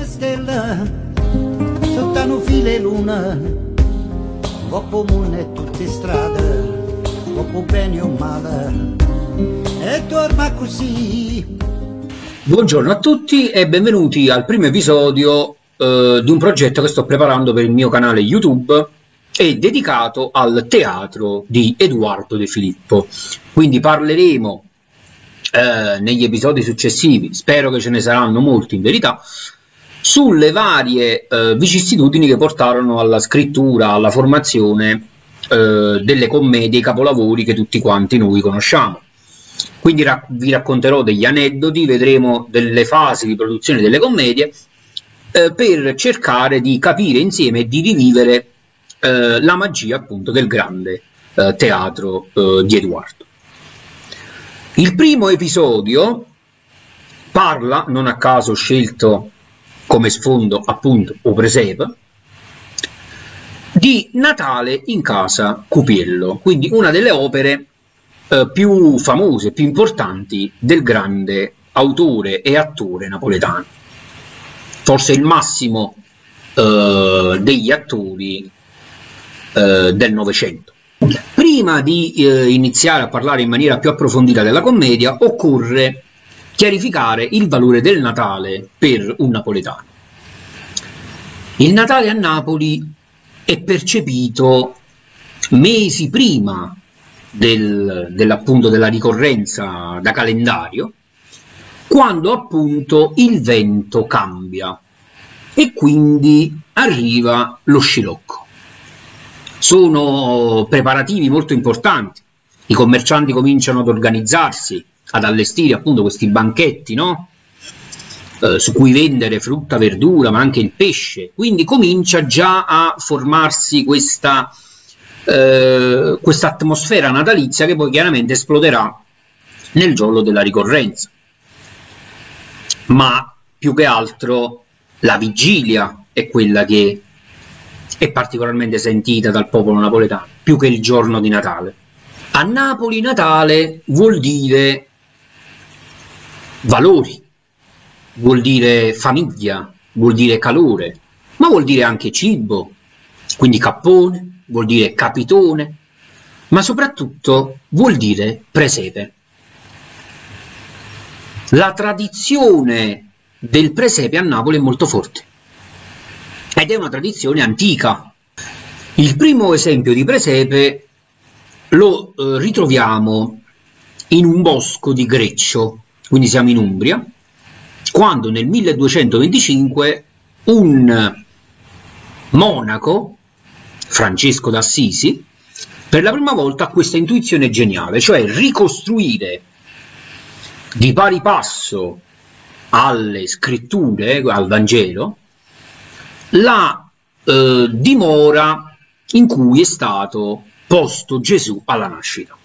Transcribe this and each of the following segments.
stella, sottano file luna, troppo mondo tutte strade, troppo bene o male, e torna così. Buongiorno a tutti e benvenuti al primo episodio eh, di un progetto che sto preparando per il mio canale YouTube e dedicato al teatro di Edoardo De Filippo. Quindi parleremo eh, negli episodi successivi, spero che ce ne saranno molti in verità, sulle varie eh, vicissitudini che portarono alla scrittura, alla formazione eh, delle commedie, i capolavori che tutti quanti noi conosciamo. Quindi ra- vi racconterò degli aneddoti, vedremo delle fasi di produzione delle commedie eh, per cercare di capire insieme e di rivivere eh, la magia appunto del grande eh, teatro eh, di Edoardo. Il primo episodio parla, non a caso scelto come sfondo appunto o presepe, di Natale in casa Cupiello, quindi una delle opere eh, più famose, più importanti del grande autore e attore napoletano. Forse il massimo eh, degli attori eh, del Novecento. Prima di eh, iniziare a parlare in maniera più approfondita della commedia, occorre chiarificare il valore del Natale per un napoletano. Il Natale a Napoli è percepito mesi prima del, dell'appunto della ricorrenza da calendario, quando appunto il vento cambia e quindi arriva lo scilocco. Sono preparativi molto importanti, i commercianti cominciano ad organizzarsi, ad allestire appunto questi banchetti, no? Eh, su cui vendere frutta, verdura, ma anche il pesce. Quindi comincia già a formarsi questa eh, atmosfera natalizia che poi chiaramente esploderà nel giorno della ricorrenza. Ma più che altro la vigilia è quella che è particolarmente sentita dal popolo napoletano, più che il giorno di Natale. A Napoli Natale vuol dire valori, vuol dire famiglia, vuol dire calore, ma vuol dire anche cibo, quindi cappone, vuol dire capitone, ma soprattutto vuol dire presepe. La tradizione del presepe a Napoli è molto forte ed è una tradizione antica. Il primo esempio di presepe lo eh, ritroviamo in un bosco di Greccio, quindi siamo in Umbria, quando nel 1225 un monaco, Francesco d'Assisi, per la prima volta ha questa intuizione geniale, cioè ricostruire di pari passo alle scritture, al Vangelo, la eh, dimora in cui è stato posto Gesù alla nascita.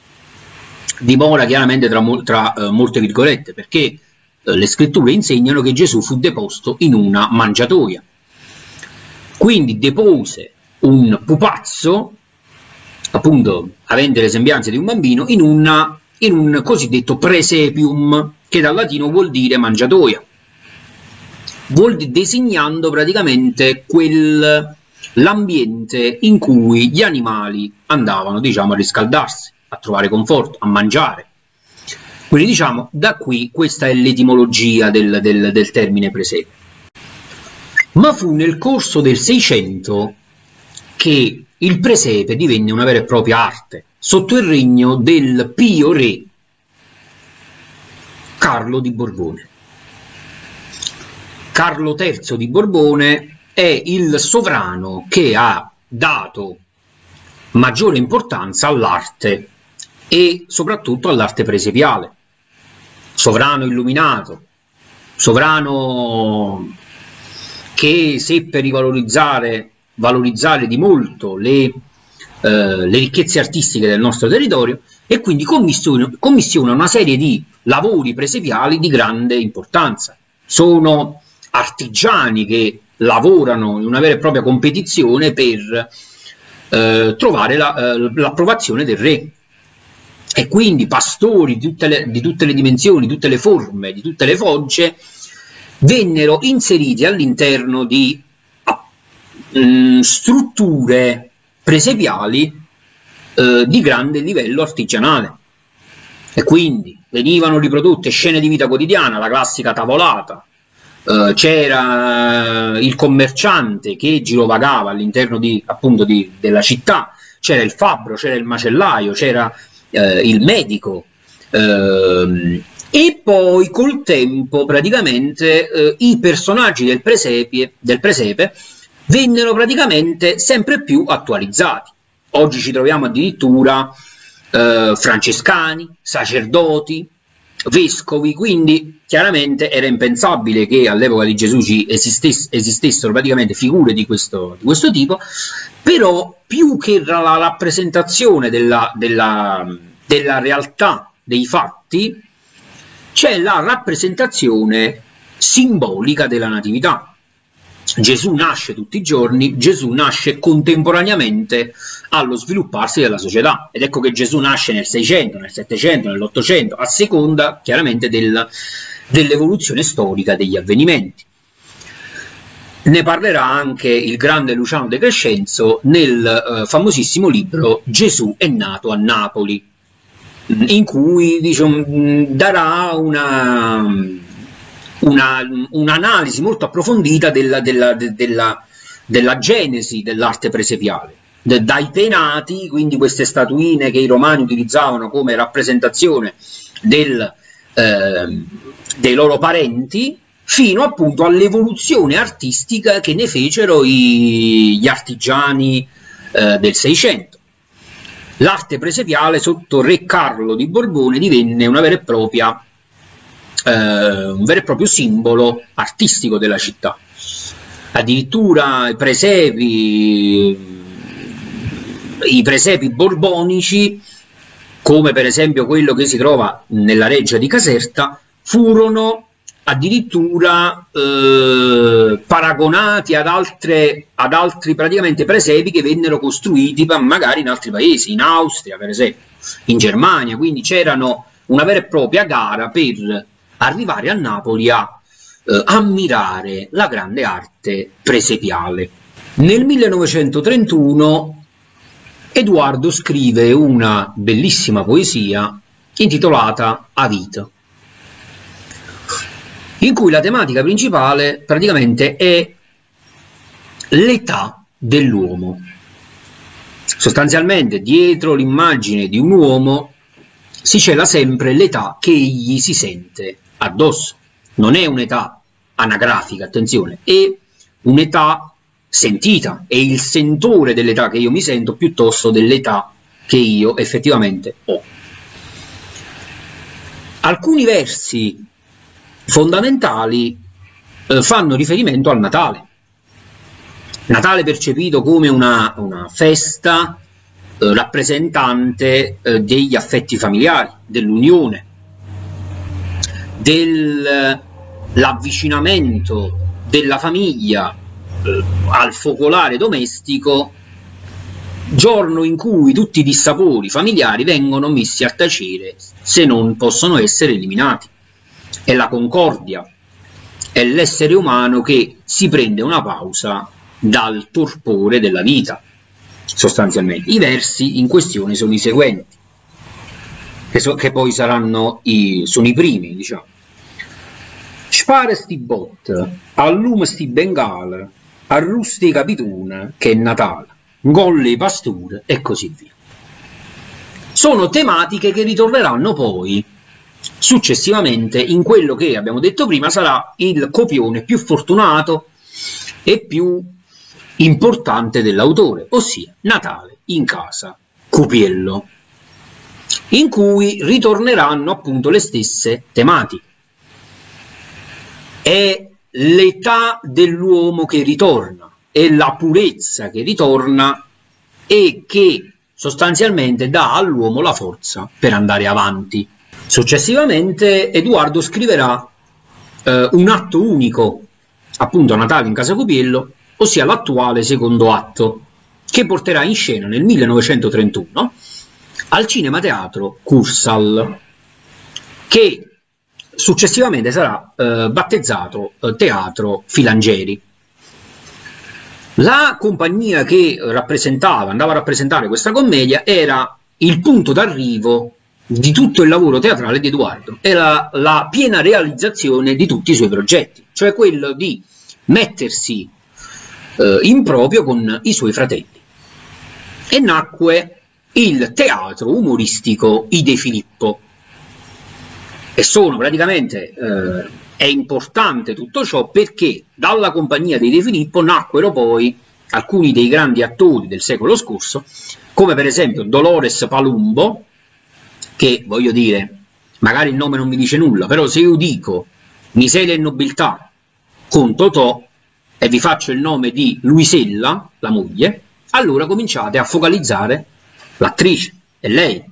Dimora chiaramente tra, tra eh, molte virgolette, perché eh, le scritture insegnano che Gesù fu deposto in una mangiatoia. Quindi depose un pupazzo, appunto avente le sembianze di un bambino, in, una, in un cosiddetto presepium, che dal latino vuol dire mangiatoia, vuol designando praticamente quel, l'ambiente in cui gli animali andavano, diciamo, a riscaldarsi, a trovare conforto, a mangiare. Quindi diciamo, da qui questa è l'etimologia del, del, del termine presepe. Ma fu nel corso del Seicento che il presepe divenne una vera e propria arte, sotto il regno del pio re Carlo di Borbone. Carlo III di Borbone è il sovrano che ha dato maggiore importanza all'arte e soprattutto all'arte presepiale. Sovrano illuminato, sovrano che seppe rivalorizzare valorizzare di molto le, eh, le ricchezze artistiche del nostro territorio e quindi commissiona, una serie di lavori presepiali di grande importanza. Sono artigiani che lavorano in una vera e propria competizione per eh, trovare la, eh, l'approvazione del re. E quindi pastori di tutte, le, di tutte le dimensioni, di tutte le forme, di tutte le fogge vennero inseriti all'interno di uh, strutture presepiali uh, di grande livello artigianale. E quindi venivano riprodotte scene di vita quotidiana, la classica tavolata, uh, c'era il commerciante che girovagava all'interno di, appunto di, della città, c'era il fabbro, c'era il macellaio, c'era il medico, ehm, e poi col tempo praticamente eh, i personaggi del presepe, del presepe vennero praticamente sempre più attualizzati. Oggi ci troviamo addirittura eh, francescani, sacerdoti, vescovi, quindi chiaramente era impensabile che all'epoca di Gesù ci esistess esistessero praticamente figure di questo, di questo, tipo, però più che la rappresentazione della, della, della realtà dei fatti, c'è la rappresentazione simbolica della natività. Gesù nasce tutti i giorni, Gesù nasce contemporaneamente allo svilupparsi della società ed ecco che Gesù nasce nel 600, nel 700, nell'800, a seconda chiaramente del, dell'evoluzione storica degli avvenimenti. Ne parlerà anche il grande Luciano De Crescenzo nel eh, famosissimo libro Gesù è nato a Napoli, in cui diciamo, darà una, un'analisi molto approfondita della, della, della, della genesi dell'arte presepiale, dai penati, quindi queste statuine che i romani utilizzavano come rappresentazione del, eh, dei loro parenti, fino appunto all'evoluzione artistica che ne fecero i, gli artigiani eh, del Seicento. L'arte presepiale sotto Re Carlo di Borbone divenne una vera e propria, eh, un vero e proprio simbolo artistico della città. Addirittura i presepi, i presepi borbonici, come per esempio quello che si trova nella reggia di Caserta, furono addirittura eh, paragonati ad, altre, ad altri praticamente presepi che vennero costruiti magari in altri paesi, in Austria per esempio, in Germania, quindi c'erano una vera e propria gara per arrivare a Napoli a eh, ammirare la grande arte presepiale. Nel 1931 Edoardo scrive una bellissima poesia intitolata A vita in cui la tematica principale praticamente è l'età dell'uomo. Sostanzialmente dietro l'immagine di un uomo si cela sempre l'età che egli si sente addosso. Non è un'età anagrafica, attenzione, è un'età sentita, è il sentore dell'età che io mi sento piuttosto dell'età che io effettivamente ho. Alcuni versi fondamentali eh, fanno riferimento al Natale. Natale percepito come una, una festa eh, rappresentante eh, degli affetti familiari, dell'unione, dell'avvicinamento della famiglia eh, al focolare domestico, giorno in cui tutti i dissapori familiari vengono messi a tacere se non possono essere eliminati è la concordia, è l'essere umano che si prende una pausa dal torpore della vita, sostanzialmente. I versi in questione sono i seguenti, che, so, che poi saranno i, sono i primi, diciamo. Spara sti bot, allume sti bengala, arrusti capituna, che è Natale, golle i pasture e così via. Sono tematiche che ritorneranno poi successivamente in quello che abbiamo detto prima sarà il copione più fortunato e più importante dell'autore, ossia Natale in casa Cupiello, in cui ritorneranno appunto le stesse tematiche. È l'età dell'uomo che ritorna, è la purezza che ritorna e che sostanzialmente dà all'uomo la forza per andare avanti. Successivamente Edoardo scriverà eh, un atto unico, appunto a Natale in Casa Copiello, ossia l'attuale secondo atto, che porterà in scena nel 1931 al Cinema Teatro Cursal, che successivamente sarà eh, battezzato eh, Teatro Filangieri. La compagnia che rappresentava, andava a rappresentare questa commedia era il punto d'arrivo di tutto il lavoro teatrale di Edoardo, era la piena realizzazione di tutti i suoi progetti, cioè quello di mettersi eh, in proprio con i suoi fratelli. E nacque il teatro umoristico I De Filippo. E sono praticamente, eh, è importante tutto ciò perché dalla compagnia dei De Filippo nacquero poi alcuni dei grandi attori del secolo scorso, come per esempio Dolores Palumbo, che voglio dire, magari il nome non mi dice nulla, però se io dico miseria e nobiltà con Totò e vi faccio il nome di Luisella, la moglie, allora cominciate a focalizzare l'attrice, è lei,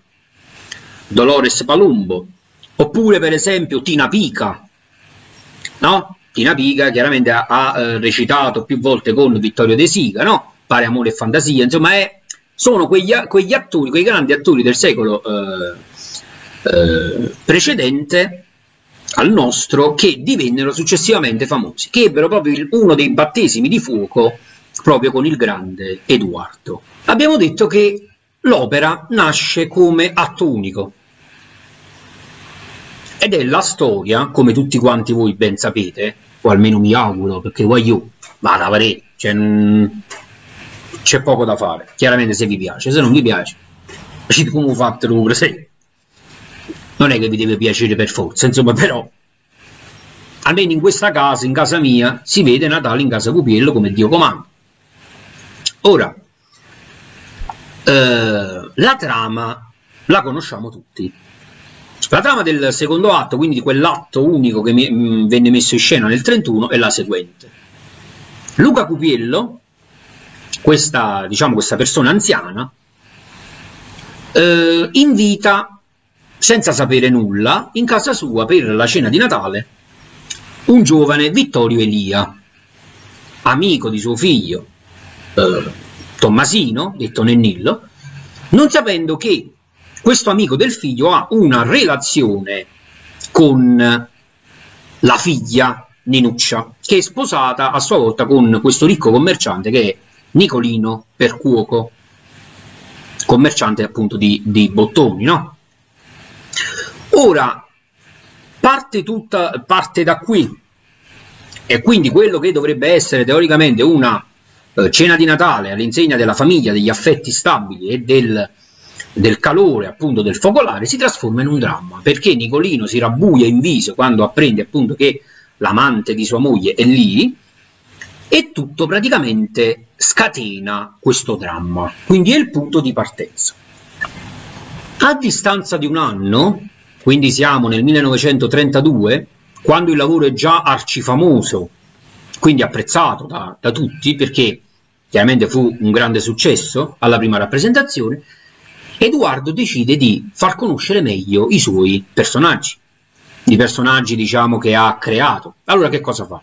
Dolores Palumbo, oppure per esempio Tina Pica, no? Tina Pica chiaramente ha, ha eh, recitato più volte con Vittorio De Sica, no? Pare amore e fantasia, insomma è, sono quegli, quegli, attori, quei grandi attori del secolo eh, eh, precedente al nostro che divennero successivamente famosi, che ebbero proprio uno dei battesimi di fuoco proprio con il grande Edoardo. Abbiamo detto che l'opera nasce come atto unico ed è la storia, come tutti quanti voi ben sapete, o almeno mi auguro, perché voglio, ma la farei, cioè, c'è poco da fare, chiaramente se vi piace, se non vi piace, come fate lo presente non è che vi deve piacere per forza, insomma, però almeno in questa casa, in casa mia, si vede Natale in casa Cupiello come Dio comanda. Ora, eh, la trama la conosciamo tutti. La trama del secondo atto, quindi di quell'atto unico che mi, mh, mm, venne messo in scena nel 31, è la seguente. Luca Cupiello, questa, diciamo, questa persona anziana, eh, invita senza sapere nulla, in casa sua per la cena di Natale, un giovane Vittorio Elia, amico di suo figlio eh, Tommasino, detto Nennillo, non sapendo che questo amico del figlio ha una relazione con la figlia Ninuccia, che è sposata a sua volta con questo ricco commerciante che è Nicolino Percuoco, commerciante appunto di, di bottoni, no? Ora, parte, tutta, parte da qui, e quindi quello che dovrebbe essere teoricamente una eh, cena di Natale all'insegna della famiglia, degli affetti stabili e del, del calore appunto del focolare si trasforma in un dramma perché Nicolino si rabbuia in viso quando apprende appunto che l'amante di sua moglie è lì e tutto praticamente scatena questo dramma. Quindi è il punto di partenza. A distanza di un anno quindi siamo nel 1932, quando il lavoro è già arcifamoso, quindi apprezzato da, da tutti, perché chiaramente fu un grande successo alla prima rappresentazione, Edoardo decide di far conoscere meglio i suoi personaggi, i personaggi diciamo che ha creato. Allora che cosa fa?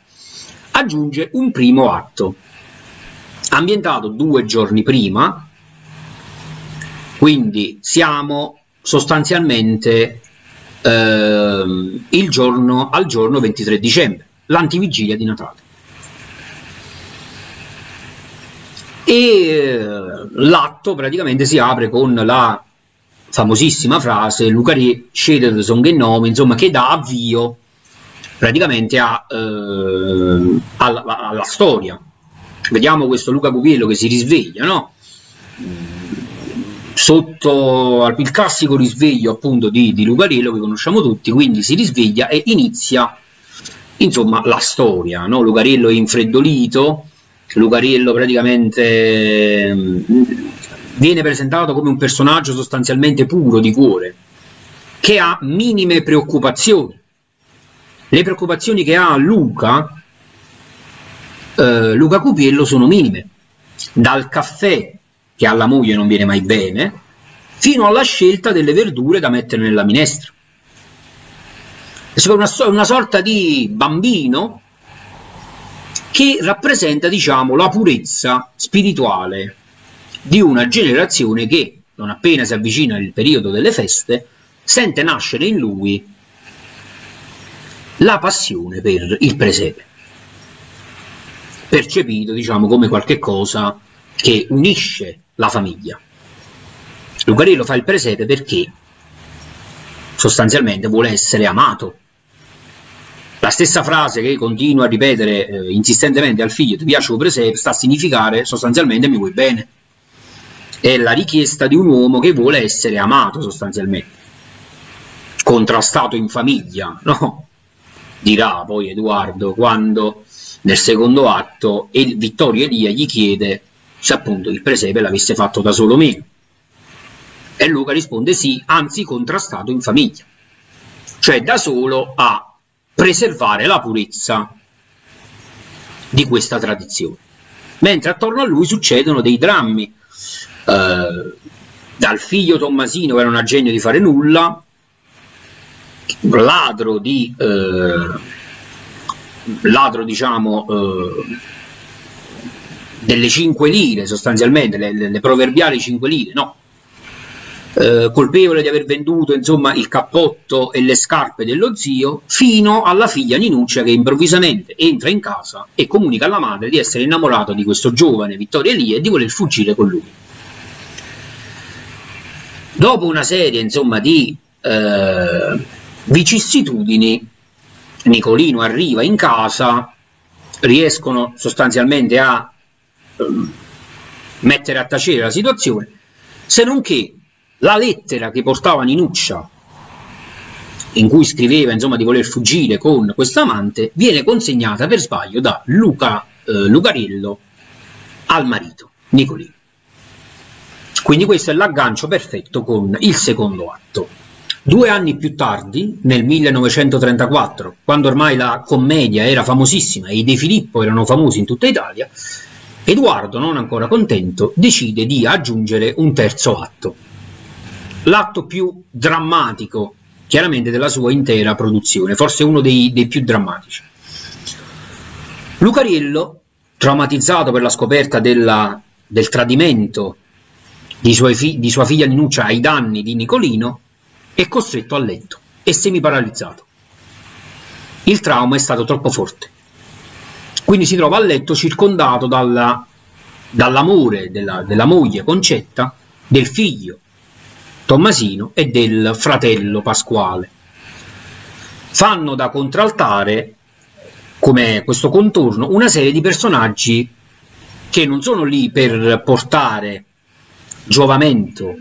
Aggiunge un primo atto, ambientato due giorni prima, quindi siamo sostanzialmente eh, giorno, al giorno 23 dicembre, l'antivigilia di Natale. E eh, l'atto praticamente si apre con la famosissima frase Lucari scede son nome, insomma, che dà avvio praticamente a, eh, alla, alla, storia. Vediamo questo Luca Cupiello che si risveglia, no? sotto il classico risveglio appunto di, di Lucarello che conosciamo tutti, quindi si risveglia e inizia insomma la storia, no? Lucarello è infreddolito, Lucarello praticamente mm, viene presentato come un personaggio sostanzialmente puro di cuore, che ha minime preoccupazioni. Le preoccupazioni che ha Luca, eh, Luca Cupiello, sono minime. Dal caffè che alla moglie non viene mai bene, fino alla scelta delle verdure da mettere nella minestra. È una, una sorta di bambino che rappresenta, diciamo, la purezza spirituale di una generazione che, non appena si avvicina il periodo delle feste, sente nascere in lui la passione per il presepe, percepito diciamo come qualche cosa che unisce la famiglia. Lucarello fa il presepe perché sostanzialmente vuole essere amato. La stessa frase che continua a ripetere eh, insistentemente al figlio ti piace il presepe sta a significare sostanzialmente mi vuoi bene. È la richiesta di un uomo che vuole essere amato sostanzialmente. Contrastato in famiglia, no? Dirà poi Edoardo quando nel secondo atto Vittorio Elia gli chiede se appunto il presepe l'avesse fatto da solo meno. E Luca risponde sì, anzi contrastato in famiglia, cioè da solo a preservare la purezza di questa tradizione. Mentre attorno a lui succedono dei drammi, eh, dal figlio Tommasino che era un genio di fare nulla, ladro di eh, ladro diciamo eh, delle 5 lire sostanzialmente, le, le proverbiali 5 lire, no, eh, colpevole di aver venduto insomma, il cappotto e le scarpe dello zio, fino alla figlia Ninuccia che improvvisamente entra in casa e comunica alla madre di essere innamorato di questo giovane Vittorio Elia e di voler fuggire con lui. Dopo una serie insomma, di eh, vicissitudini, Nicolino arriva in casa, riescono sostanzialmente a Ehm, mettere a tacere la situazione, se non che la lettera che portava Ninuccia, in cui scriveva insomma, di voler fuggire con questo amante, viene consegnata per sbaglio da Luca, eh, Lucarello al marito, Nicolino. Quindi questo è l'aggancio perfetto con il secondo atto. Due anni più tardi, nel 1934, quando ormai la commedia era famosissima e i De Filippo erano famosi in tutta Italia, Edoardo, non ancora contento, decide di aggiungere un terzo atto, l'atto più drammatico chiaramente della sua intera produzione, forse uno dei, dei più drammatici. Lucariello, traumatizzato per la scoperta della, del tradimento di, fi, di sua figlia Ninuccia ai danni di Nicolino, è costretto a letto e semiparalizzato. Il trauma è stato troppo forte quindi si trova a letto circondato dalla, dall'amore della, della moglie Concetta, del figlio Tommasino e del fratello Pasquale. Fanno da contraltare, come questo contorno, una serie di personaggi che non sono lì per portare giovamento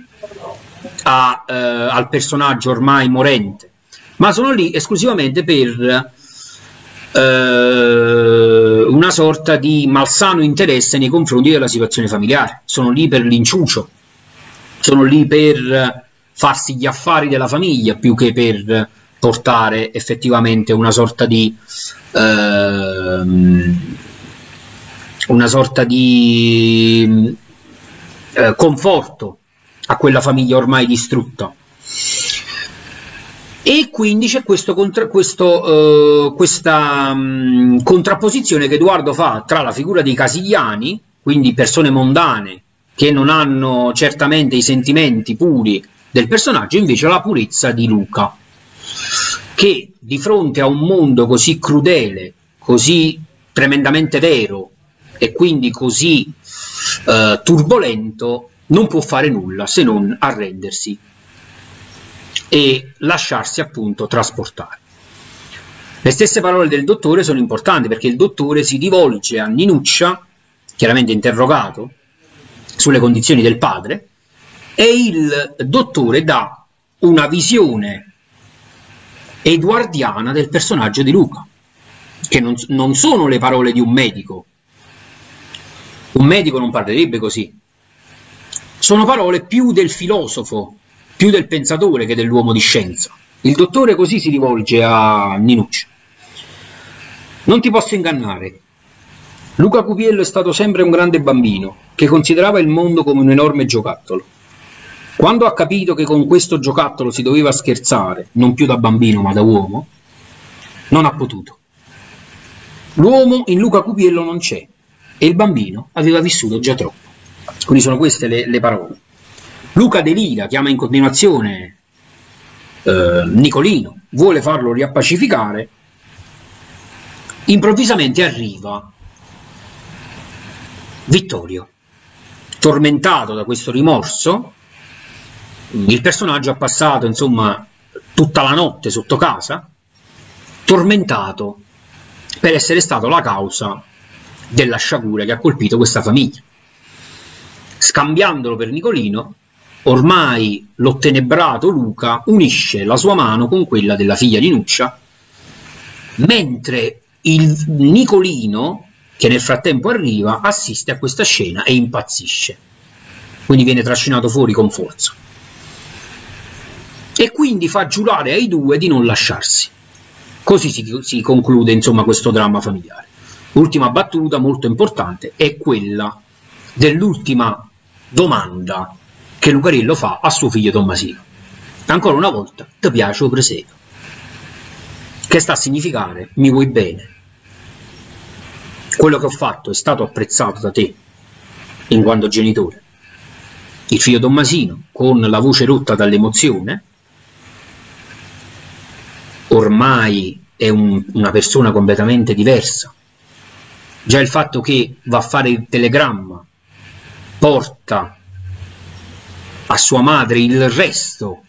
a, eh, al personaggio ormai morente, ma sono lì esclusivamente per eh, una sorta di malsano interesse nei confronti della situazione familiare, sono lì per l'inciucio, sono lì per farsi gli affari della famiglia più che per portare effettivamente una sorta di ehm, una sorta di eh, conforto a quella famiglia ormai distrutta. E quindi c'è uh, questa um, contrapposizione che Edoardo fa tra la figura dei casigliani, quindi persone mondane che non hanno certamente i sentimenti puri del personaggio, invece la purezza di Luca, che di fronte a un mondo così crudele, così tremendamente vero e quindi così uh, turbolento, non può fare nulla se non arrendersi e lasciarsi appunto trasportare. Le stesse parole del dottore sono importanti perché il dottore si rivolge a Ninuccia, chiaramente interrogato sulle condizioni del padre, e il dottore dà una visione edoardiana del personaggio di Luca, che non, non sono le parole di un medico. Un medico non parlerebbe così. Sono parole più del filosofo, più del pensatore che dell'uomo di scienza. Il dottore così si rivolge a Ninucci. Non ti posso ingannare. Luca Cupiello è stato sempre un grande bambino che considerava il mondo come un enorme giocattolo. Quando ha capito che con questo giocattolo si doveva scherzare, non più da bambino ma da uomo, non ha potuto. L'uomo in Luca Cupiello non c'è e il bambino aveva vissuto già troppo. Quindi sono queste le, le parole. Luca De Lira chiama in continuazione eh, Nicolino, vuole farlo riappacificare improvvisamente arriva Vittorio, tormentato da questo rimorso, il personaggio ha passato insomma tutta la notte sotto casa, tormentato per essere stato la causa della sciagura che ha colpito questa famiglia. Scambiandolo per Nicolino, ormai l'ottenebrato Luca unisce la sua mano con quella della figlia di Nuccia, mentre il Nicolino, che nel frattempo arriva, assiste a questa scena e impazzisce. Quindi viene trascinato fuori con forza. E quindi fa giurare ai due di non lasciarsi. Così si, si conclude insomma questo dramma familiare. L'ultima battuta molto importante è quella dell'ultima domanda che Lucarillo fa a suo figlio Tommasino. Ancora una volta, ti piace o presepe? Che sta a significare mi vuoi bene. Quello che ho fatto è stato apprezzato da te, in quanto genitore. Il figlio Tommasino, con la voce rotta dall'emozione, ormai è un, una persona completamente diversa. Già il fatto che va a fare il telegramma porta a sua madre il resto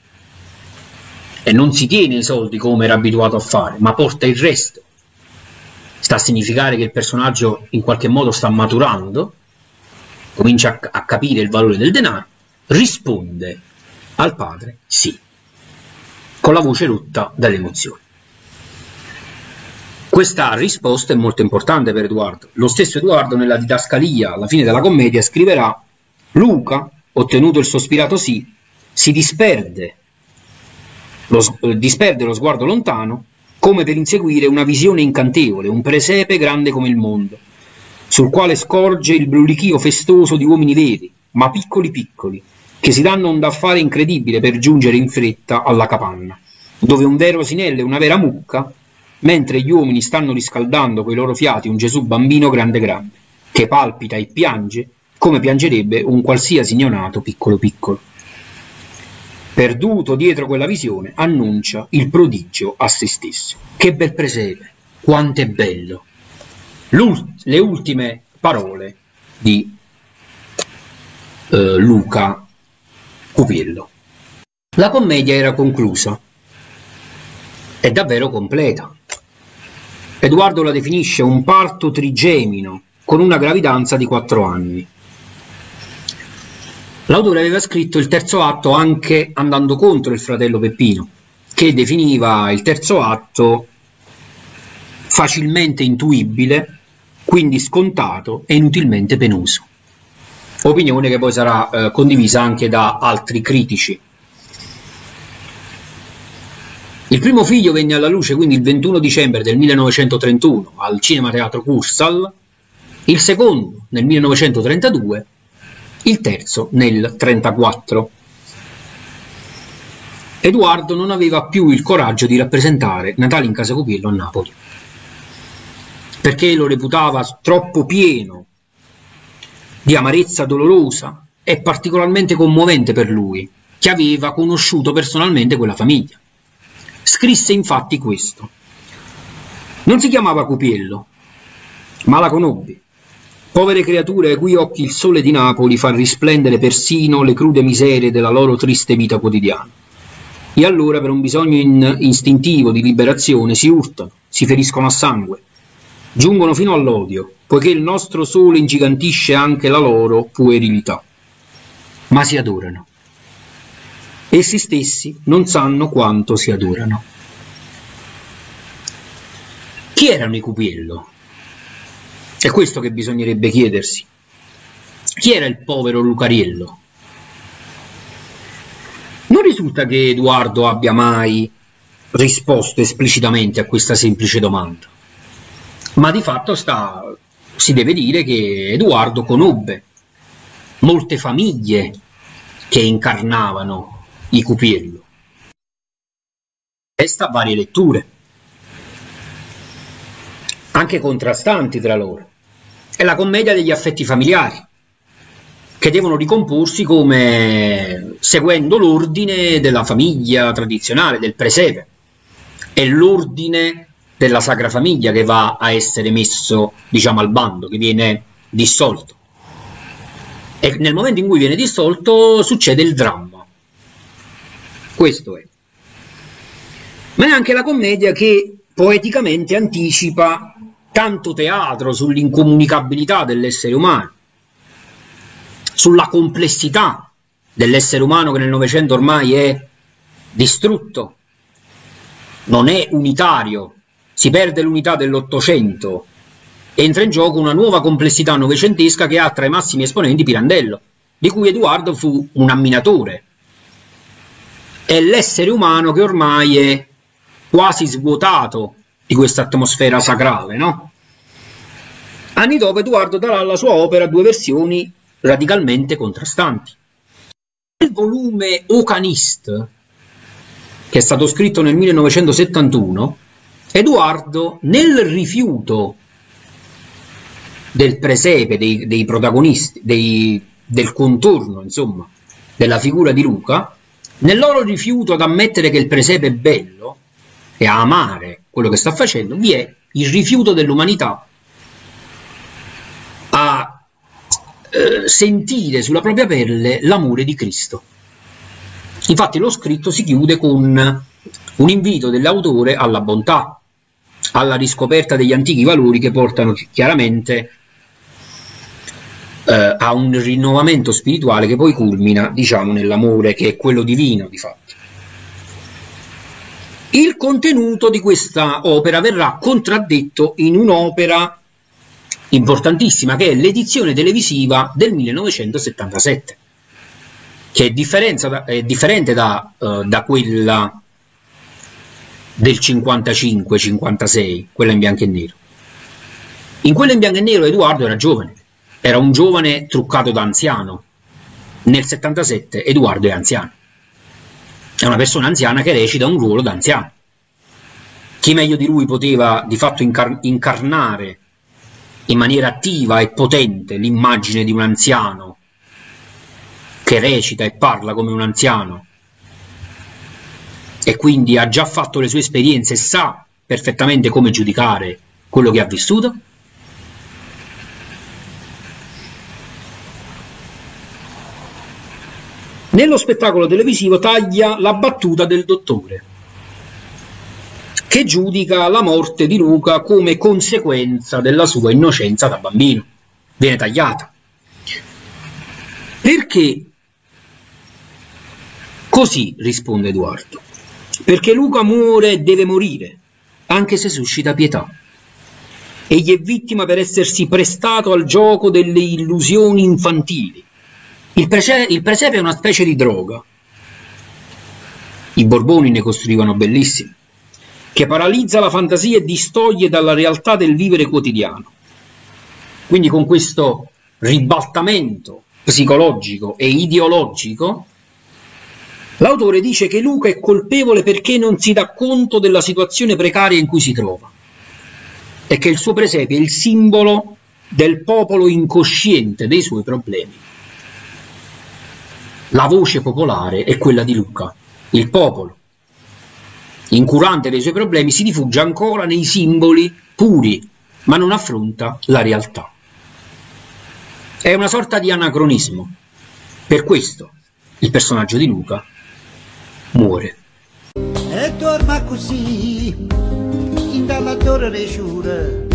e non si tiene i soldi come era abituato a fare, ma porta il resto. Sta a significare che il personaggio in qualche modo sta maturando, comincia a, a capire il valore del denaro, risponde al padre sì, con la voce rotta dall'emozione. Questa risposta è molto importante per Edoardo. Lo stesso Edoardo nella didascalia, alla fine della commedia, scriverà Luca, ottenuto il sospirato sì, si disperde lo, eh, disperde lo sguardo lontano come per inseguire una visione incantevole, un presepe grande come il mondo, sul quale scorge il brulichio festoso di uomini veri, ma piccoli piccoli, che si danno un da fare incredibile per giungere in fretta alla capanna, dove un vero asinello e una vera mucca mentre gli uomini stanno riscaldando coi loro fiati un Gesù bambino grande grande, che palpita e piange come piangerebbe un qualsiasi neonato piccolo piccolo. Perduto dietro quella visione, annuncia il prodigio a se stesso. Che bel presepe, quanto è bello! L'ult- le ultime parole di eh, Luca Cupiello. La commedia era conclusa, è davvero completa. Edoardo la definisce un parto trigemino con una gravidanza di quattro anni. L'autore aveva scritto il terzo atto anche andando contro il fratello Peppino, che definiva il terzo atto facilmente intuibile, quindi scontato e inutilmente penoso. Opinione che poi sarà eh, condivisa anche da altri critici. Il primo figlio venne alla luce quindi il 21 dicembre del 1931 al Cinema Teatro Cursal, il secondo nel 1932, il terzo nel 1934. Edoardo non aveva più il coraggio di rappresentare Natale in Casa Copiello a Napoli, perché lo reputava troppo pieno di amarezza dolorosa e particolarmente commovente per lui, che aveva conosciuto personalmente quella famiglia. Scrisse infatti questo. Non si chiamava Cupiello, ma la conobbi. Povere creature ai cui occhi il sole di Napoli fa risplendere persino le crude miserie della loro triste vita quotidiana. E allora, per un bisogno in istintivo di liberazione, si urtano, si feriscono a sangue, giungono fino all'odio, poiché il nostro sole ingigantisce anche la loro puerilità. Ma si adorano essi stessi non sanno quanto si adorano. Chi erano i Cupiello? È questo che bisognerebbe chiedersi. Chi era il povero Lucariello? Non risulta che Edoardo abbia mai risposto esplicitamente a questa semplice domanda, ma di fatto sta, si deve dire che Edoardo conobbe molte famiglie che incarnavano i Cupiello. Resta varie letture, anche contrastanti tra loro. È la commedia degli affetti familiari, che devono ricomporsi come seguendo l'ordine della famiglia tradizionale, del presepe, e l'ordine della Sacra Famiglia che va a essere messo, diciamo, al bando, che viene dissolto. E nel momento in cui viene dissolto succede il dramma. Questo è. Ma è anche la commedia che poeticamente anticipa tanto teatro sull'incomunicabilità dell'essere umano, sulla complessità dell'essere umano che nel Novecento ormai è distrutto, non è unitario, si perde l'unità dell'Ottocento, entra in gioco una nuova complessità novecentesca che ha tra i massimi esponenti Pirandello, di cui Edoardo fu un amminatore. È l'essere umano che ormai è quasi svuotato di questa atmosfera sacrale, no? Anni dopo Edoardo darà alla sua opera due versioni radicalmente contrastanti. Nel volume Ocanist, che è stato scritto nel 1971, Edoardo, nel rifiuto del presepe, dei, dei protagonisti, dei, del contorno, insomma, della figura di Luca, nel loro rifiuto ad ammettere che il presepe è bello, e a amare quello che sta facendo, vi è il rifiuto dell'umanità a eh, sentire sulla propria pelle l'amore di Cristo. Infatti lo scritto si chiude con un invito dell'autore alla bontà, alla riscoperta degli antichi valori che portano chiaramente eh, a un rinnovamento spirituale che poi culmina, diciamo, nell'amore che è quello divino di fatto. Il contenuto di questa opera verrà contraddetto in un'opera importantissima che è l'edizione televisiva del 1977, che è, da, è differente da, uh, da quella del 55-56, quella in bianco e nero. In quella in bianco e nero Edoardo era giovane, era un giovane truccato da anziano. Nel 77 Edoardo è anziano è una persona anziana che recita un ruolo d'anziano. Chi meglio di lui poteva di fatto incar incarnare in maniera attiva e potente l'immagine di un anziano che recita e parla come un anziano e quindi ha già fatto le sue esperienze e sa perfettamente come giudicare quello che ha vissuto? Nello spettacolo televisivo taglia la battuta del dottore, che giudica la morte di Luca come conseguenza della sua innocenza da bambino. Viene tagliata. Perché? Così risponde Edoardo. Perché Luca muore e deve morire, anche se suscita pietà. Egli è vittima per essersi prestato al gioco delle illusioni infantili il, prece- il presepe è una specie di droga. I Borboni ne costruivano bellissimi, che paralizza la fantasia e distoglie dalla realtà del vivere quotidiano. Quindi con questo ribaltamento psicologico e ideologico, l'autore dice che Luca è colpevole perché non si dà conto della situazione precaria in cui si trova e che il suo presepe è il simbolo del popolo incosciente dei suoi problemi. La voce popolare è quella di Luca, il popolo. Incurante dei suoi problemi si rifugia ancora nei simboli puri, ma non affronta la realtà. È una sorta di anacronismo. Per questo il personaggio di Luca muore. E torna così, in dalla torre sciura,